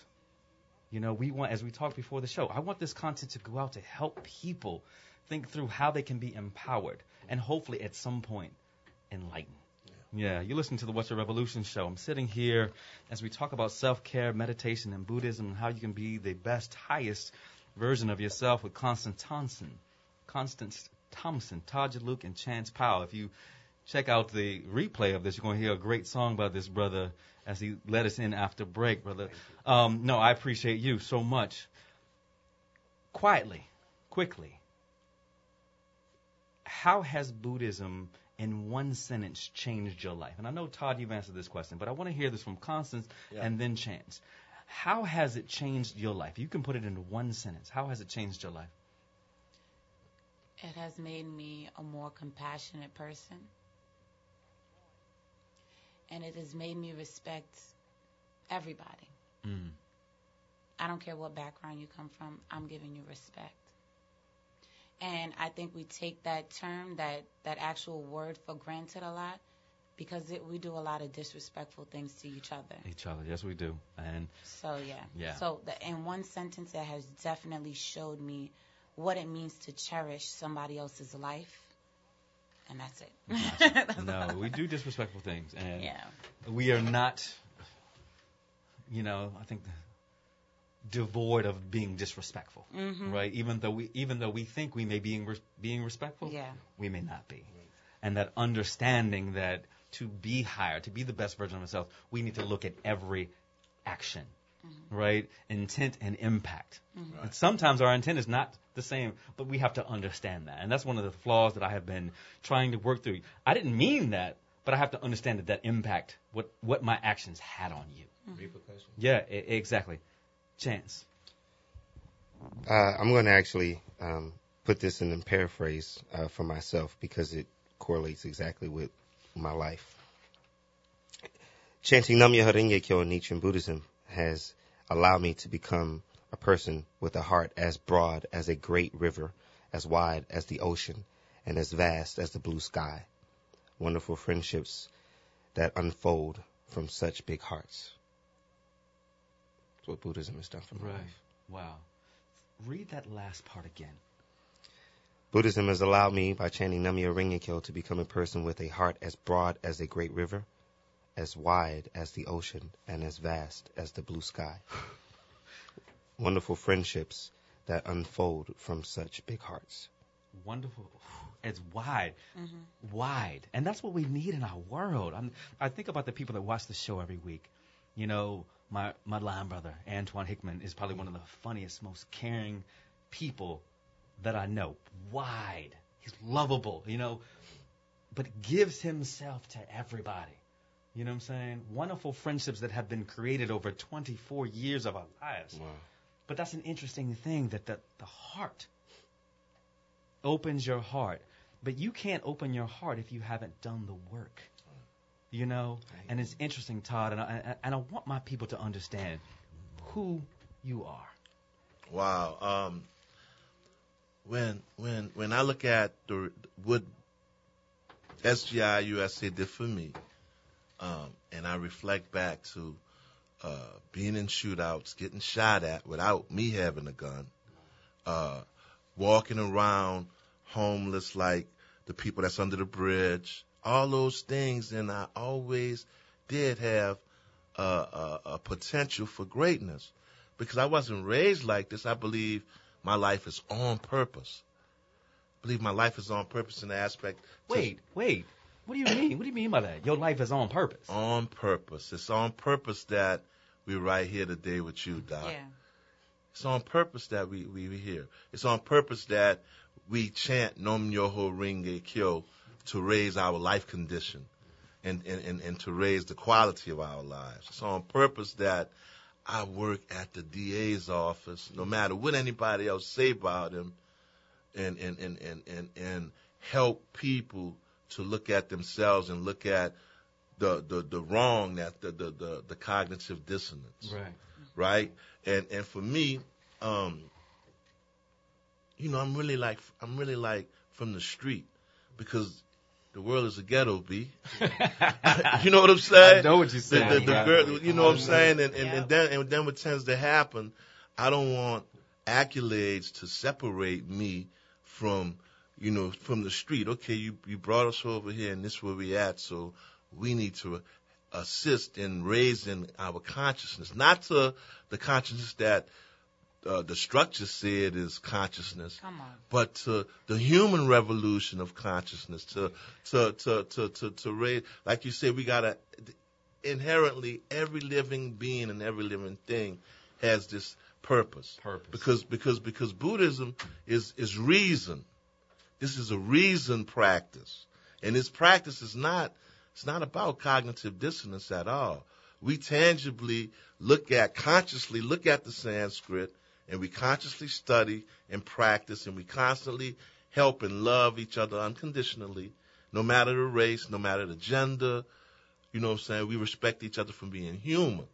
You know, we want, as we talked before the show, I want this content to go out to help people think through how they can be empowered and hopefully at some point enlightened. Yeah, you're listening to the What's the Revolution show. I'm sitting here as we talk about self care, meditation, and Buddhism and how you can be the best, highest version of yourself with Constance Thompson. Constance Thompson, Todd Jaluk, and Chance Powell. If you check out the replay of this, you're going to hear a great song by this brother as he led us in after break, brother. Um, no, I appreciate you so much. Quietly, quickly, how has Buddhism, in one sentence, changed your life? And I know, Todd, you've answered this question, but I want to hear this from Constance Yeah. and then Chance. How has it changed your life? You can put it into one sentence. How has it changed your life? It has made me a more compassionate person. And it has made me respect everybody. Mm. I don't care what background you come from, I'm giving you respect. And I think we take that term, that, that actual word for granted a lot because it, we do a lot of disrespectful things to each other. Each other, yes, we do. And So yeah. Yeah. So the, in one sentence, that has definitely showed me what it means to cherish somebody else's life, and that's it. That's no, we do disrespectful things, and Yeah. we are not, you know, I think devoid of being disrespectful, Mhm. right? Even though we, even though we think we may be being, res- being respectful, Yeah. we may not be, and that understanding that to be higher, to be the best version of ourselves, we need to look at every action, right? Intent and impact. Mhm. And sometimes our intent is not the same, but we have to understand that. And that's one of the flaws that I have been trying to work through. I didn't mean that, but I have to understand that that impact, what, what my actions had on you. Repercussions. Yeah, e- exactly. Chance. Uh, I'm going to actually um, put this in a paraphrase uh, for myself because it correlates exactly with my life. Chanting Nam Myoho Renge Kyo in Nichiren Buddhism has allowed me to become a person with a heart as broad as a great river, as wide as the ocean, and as vast as the blue sky. Wonderful friendships that unfold from such big hearts. That's what Buddhism has done for my Right. life. Wow. Read that last part again. Buddhism has allowed me, by chanting Nam Myoho Renge-kyo, to become a person with a heart as broad as a great river, as wide as the ocean, and as vast as the blue sky. Wonderful friendships that unfold from such big hearts. Wonderful. It's wide, mm-hmm. wide, and that's what we need in our world. I'm, I think about the people that watch the show every week. You know, my my line brother Antoine Hickman is probably one of the funniest, most caring people that I know, wide. He's lovable, you know, but gives himself to everybody. You know what I'm saying? Wonderful friendships that have been created over 24 years of our lives. Wow. But that's an interesting thing that the, the heart opens your heart. But you can't open your heart if you haven't done the work. You know? And it's interesting, Todd, and I, and I want my people to understand who you are. Wow. Um, when when when I look at the what SGI USA did for me, um, and I reflect back to uh, being in shootouts, getting shot at without me having a gun, uh, walking around homeless like the people that's under the bridge, all those things, and I always did have a, a, a potential for greatness because I wasn't raised like this. I believe my life is on purpose. I believe my life is on purpose in the aspect. to- Wait, wait. What do you mean? What do you mean by that? Your life is on purpose. on purpose. It's on purpose that we're right here today with you, Doc. Yeah. It's on purpose that we we we here. It's on purpose that we chant Nam Myoho Renge Kyo to raise our life condition and, and, and, and to raise the quality of our lives. It's on purpose that I work at the DA's office, no matter what anybody else say about him, and and, and, and, and, and help people to look at themselves and look at the, the, the wrong that the, the, the, the cognitive dissonance Right. right? And and for me, um, you know, I'm really like I'm really like from the street because the world is a ghetto, b. you know what I'm saying? I know what you're saying, The, the right. girl, you know what I'm saying? And and, Yeah. and then and then what tends to happen, I don't want accolades to separate me from you know from the street. Okay, you you brought us over here, and this is where we at, so we need to assist in raising our consciousness, not to the consciousness that uh, the structure said is consciousness, Come on. but to the human revolution of consciousness, to to to to to, to raise, like you said, we gotta inherently every living being and every living thing has this purpose. Purpose. Because because because Buddhism is is reason. This is a reason practice, and this practice is not it's not about cognitive dissonance at all. We tangibly look at consciously look at the Sanskrit, and we consciously study and practice, and we constantly help and love each other unconditionally, no matter the race, no matter the gender. You know what I'm saying? We respect each other for being human.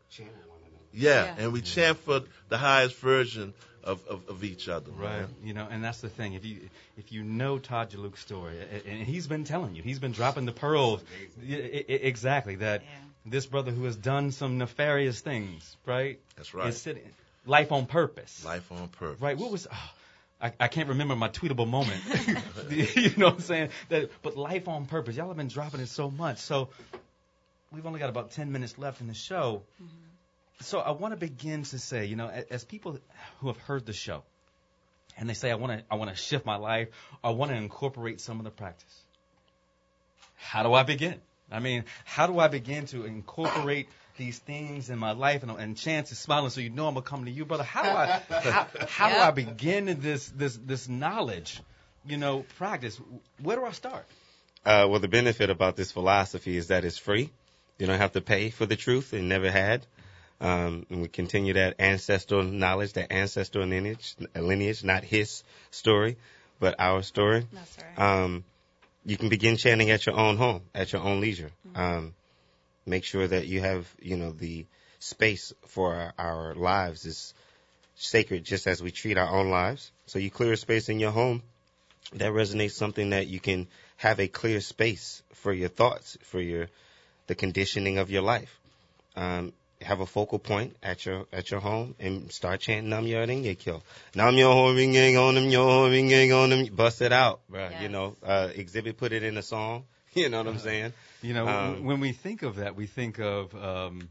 Yeah, Yeah. and we chant for the highest version of, of, of each other. Right. man. You know, and that's the thing. If you if you know Todd Jaluk's story, and he's been telling you, he's been dropping the pearls. Yeah, I- I- exactly. That Yeah. this brother who has done some nefarious things, right? That's right. Is sitting life on purpose. Life on purpose. Right. What was? Oh, I, I can't remember my tweetable moment. you know what I'm saying? That, but life on purpose. Y'all have been dropping it so much. So we've only got about 10 minutes left in the show. Mm-hmm. So I want to begin to say, you know, a- as people who have heard the show, and they say, I want to, I want to shift my life, I want to incorporate some of the practice. How do I begin? I mean, how do I begin to incorporate these things in my life? And, and Chance is smiling, so you know I'm gonna come to you, brother. How do I, how, how do I begin this, this, this knowledge, you know, practice? Where do I start? Uh, well, the benefit about this philosophy is that it's free. You don't have to pay for the truth and never had. Um, and we continue that ancestral knowledge, that ancestral lineage, lineage, not his story, but our story. That's right. Um, you can begin chanting at your own home, at your own leisure. Um, make sure that you have, you know, the space for our, our lives is sacred, just as we treat our own lives. So you clear a space in your home that resonates something that you can have a clear space for your thoughts, for your the conditioning of your life. Um, have a focal point at your at your home and start chanting Nam Myoho Renge Kyo. Nam Yo Renge on them, Yo Renge on. Bust it out, bruh. You know, uh, exhibit put it in a song. You know what I'm saying? You know, Um, when we think of that, we think of um,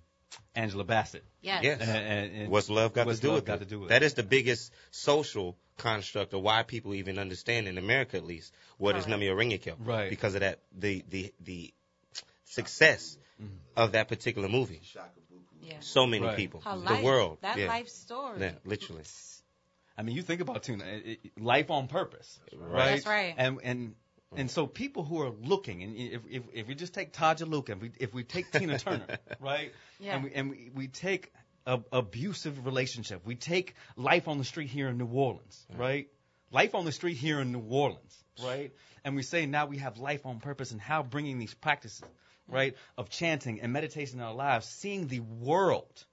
Angela Bassett. Yes. Yes. And, and, and What's love got what's to do love with got it? to do with That it? is the biggest social construct of why people even understand in America at least what what is Correct. Nam Myoho Renge Kyo. Right. Because of that the the the success of that particular movie. Yeah. So many Right. people. How the life, world. That yeah. life story. Yeah, literally. I mean, you think about Tina, it, it, life on purpose, Right. right? That's right. And and Mm-hmm. and so people who are looking, and if if, if we just take Todd Jaluk, and we, if we take Tina Turner, right? Yeah. And we and we, we take a abusive relationship, we take life on the street here in New Orleans, right? Life on the street here in New Orleans, right? And we say now we have life on purpose, and how bringing these practices, right, of chanting and meditation in our lives, seeing the world,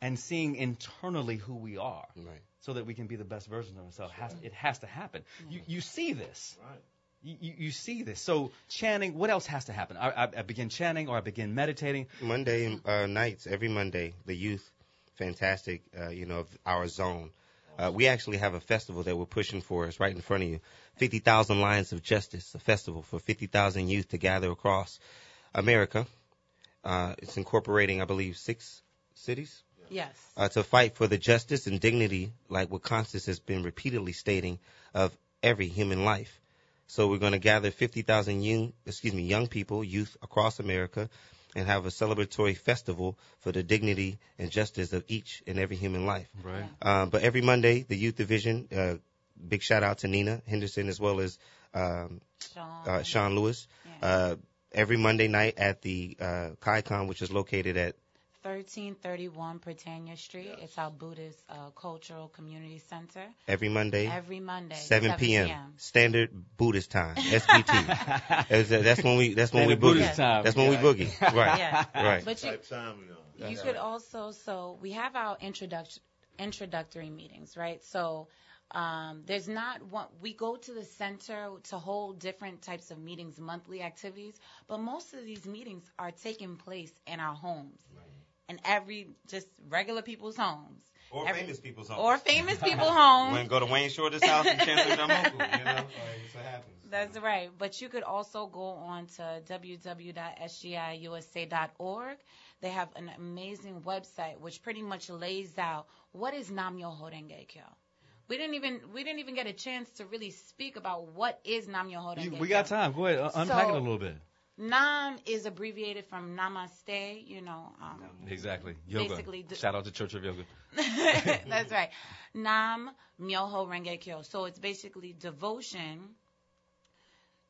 and seeing internally who we are Right. so that we can be the best version of ourselves. Has, it has to happen. You, mm-hmm. you see this. Right. You, you, you see this. So chanting, what else has to happen? I, I, I begin chanting or I begin meditating. Monday uh, nights, every Monday, the youth, fantastic, uh, you know, of our zone. Uh, we actually have a festival that we're pushing for. It's right in front of you. 50,000 Lions of Justice, a festival for 50,000 youth to gather across America. Uh, it's incorporating, I believe, six cities Yes. uh, to fight for the justice and dignity, like what Constance has been repeatedly stating, of every human life. So we're going to gather 50,000 young, excuse me, young people, youth across America, and have a celebratory festival for the dignity and justice of each and every human life. Right. Uh, but every Monday, the youth division, uh, big shout out to Nina Henderson as well as um, Sean. uh, Sean Lewis. Yeah. Uh, every Monday night at the uh, Kaikan, which is located at 1331 Britannia Street. It's our Buddhist uh, Cultural Community Center. every Monday. Every Monday. 7 p.m. Standard Buddhist time, SBT. That's, that's when we that's when we boogie. Buddhist time. That's when we boogie. Right. Yeah. Right. But you, time we on. you could also so we have our introduction introductory meetings right so um, there's not one we go to the center to hold different types of meetings monthly activities but most of these meetings are taking place in our homes in every just regular people's homes Or Every- famous people's homes. or famous people's homes When go to Wayne Shorter's house and Chancellor Damoku, you know? Like, that's what happens. That's right. But you could also go on to www.sgiusa.org. They have an amazing website which pretty much lays out what is Nam Myoho Kyo. We didn't even we didn't even get a chance to really speak about what is Nam Myoho Renge You, Kyo. we got time. Go ahead. Unpack it a little bit. Nam is abbreviated from Namaste. You know, um, Exactly. Yoga. Basically, d- Shout out to Church of Yoga. That's right. Nam Myoho Renge Kyo. So it's basically devotion,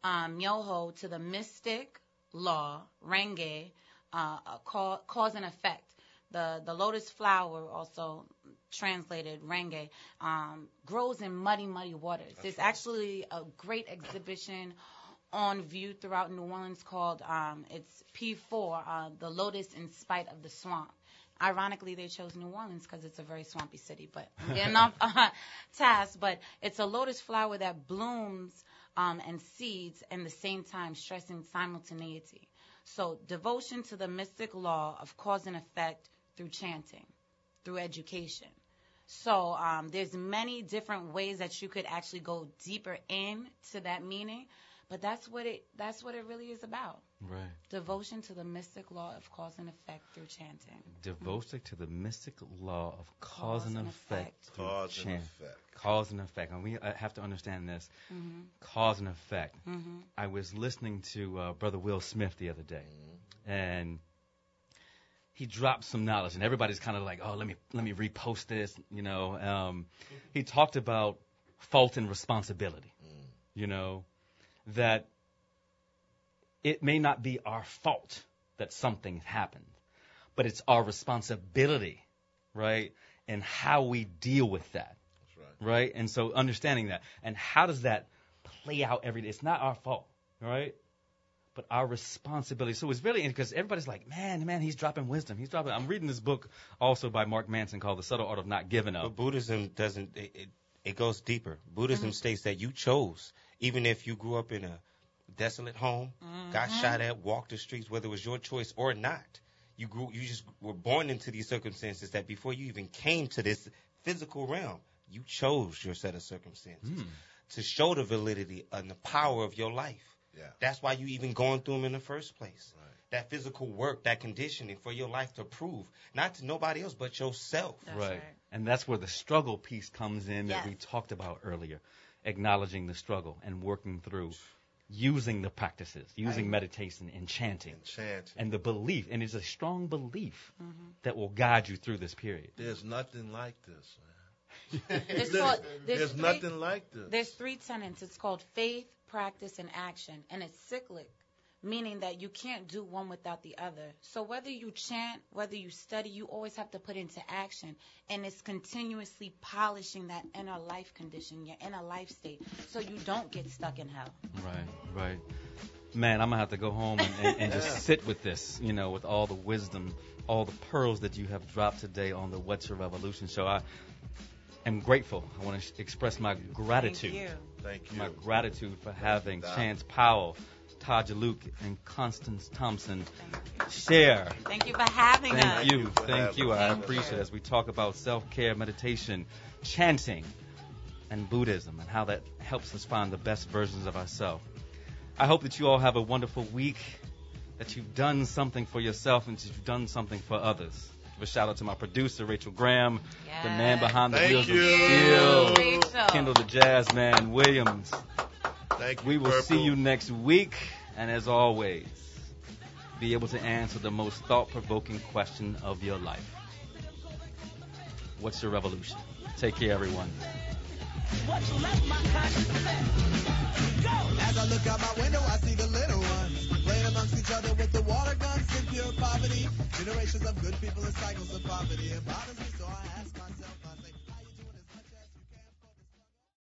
um, Myoho to the mystic law, Renge, uh, a ca- cause and effect. The the lotus flower, also translated Renge, um, grows in muddy, muddy waters. There's actually a great exhibition on view throughout New Orleans called um, it's P4, uh, the Lotus in Spite of the Swamp. Ironically, they chose New Orleans because it's a very swampy city, but off uh, task. But it's a lotus flower that blooms um, and seeds in the same time, stressing simultaneity. So devotion to the mystic law of cause and effect through chanting, through education. So um, there's many different ways that you could actually go deeper into that meaning, but that's what it that's what it really is about. Right. Devotion to the mystic law of cause and effect through chanting. Devotion to the mystic law of cause, and, effect. through Cause and effect. Cause and effect. And we uh, have to understand this. Mm-hmm. Cause and effect. Mm-hmm. I was listening to uh, Brother Will Smith the other day, and he dropped some knowledge, and everybody's kind of like, "Oh, let me let me repost this." You know, um, he talked about fault and responsibility. You know, that it may not be our fault that something happened, but it's our responsibility, right, and how we deal with that That's right. right? And so understanding that, and how does that play out every day? It's not our fault, right? But our responsibility. So it's really because everybody's like, man, man, he's dropping wisdom. He's dropping. I'm reading this book also by Mark Manson called The Subtle Art of Not Giving Up. But Buddhism doesn't. It, it, it goes deeper. Buddhism mm-hmm. states that you chose, even if you grew up in a desolate home, got mm-hmm. shot at, walked the streets, whether it was your choice or not. You grew. You just were born into these circumstances that before you even came to this physical realm, you chose your set of circumstances mm. to show the validity and the power of your life. Yeah. That's why you even going through them in the first place. Right. That physical work, that conditioning for your life to prove, not to nobody else but yourself. That's right. right. And that's where the struggle piece comes in that we talked about earlier. Acknowledging the struggle and working through using the practices, using meditation and chanting. And chanting. And the belief, and it's a strong belief Mm-hmm. that will guide you through this period. There's nothing like this, man. It's Listen, called, there's three- nothing like this. There's three tenets. It's called faith, practice, and action, and it's cyclic, meaning that you can't do one without the other. So whether you chant, whether you study, you always have to put into action, and it's continuously polishing that inner life condition, your inner life state, so you don't get stuck in hell. Right, right. Man, I'm gonna have to go home and, and, and Yeah. just sit with this, you know, with all the wisdom, all the pearls that you have dropped today on the What's Your Revolution show. I am grateful. I want to sh- express my gratitude. Thank you. Thank you. My gratitude for having Doc. Chance Powell, Todd Jaluk, and Constance Thompson share. Thank you for having us. Thank you, you thank you. I appreciate it as we talk about self-care, meditation, chanting, and Buddhism, and how that helps us find the best versions of ourselves. I hope that you all have a wonderful week, that you've done something for yourself, and that you've done something for others. Give a shout out to my producer, Rachel Graham, the man behind the Thank wheels you. of steel, Rachel. Kendall the Jazz Man Williams. Thank you. We will Purple. see you next week, and as always, be able to answer the most thought provoking question of your life What's your revolution? Take care, everyone. As I look out my window, I see the little ones playing amongst each other with the water guns in pure poverty. Generations of good people in cycles of poverty.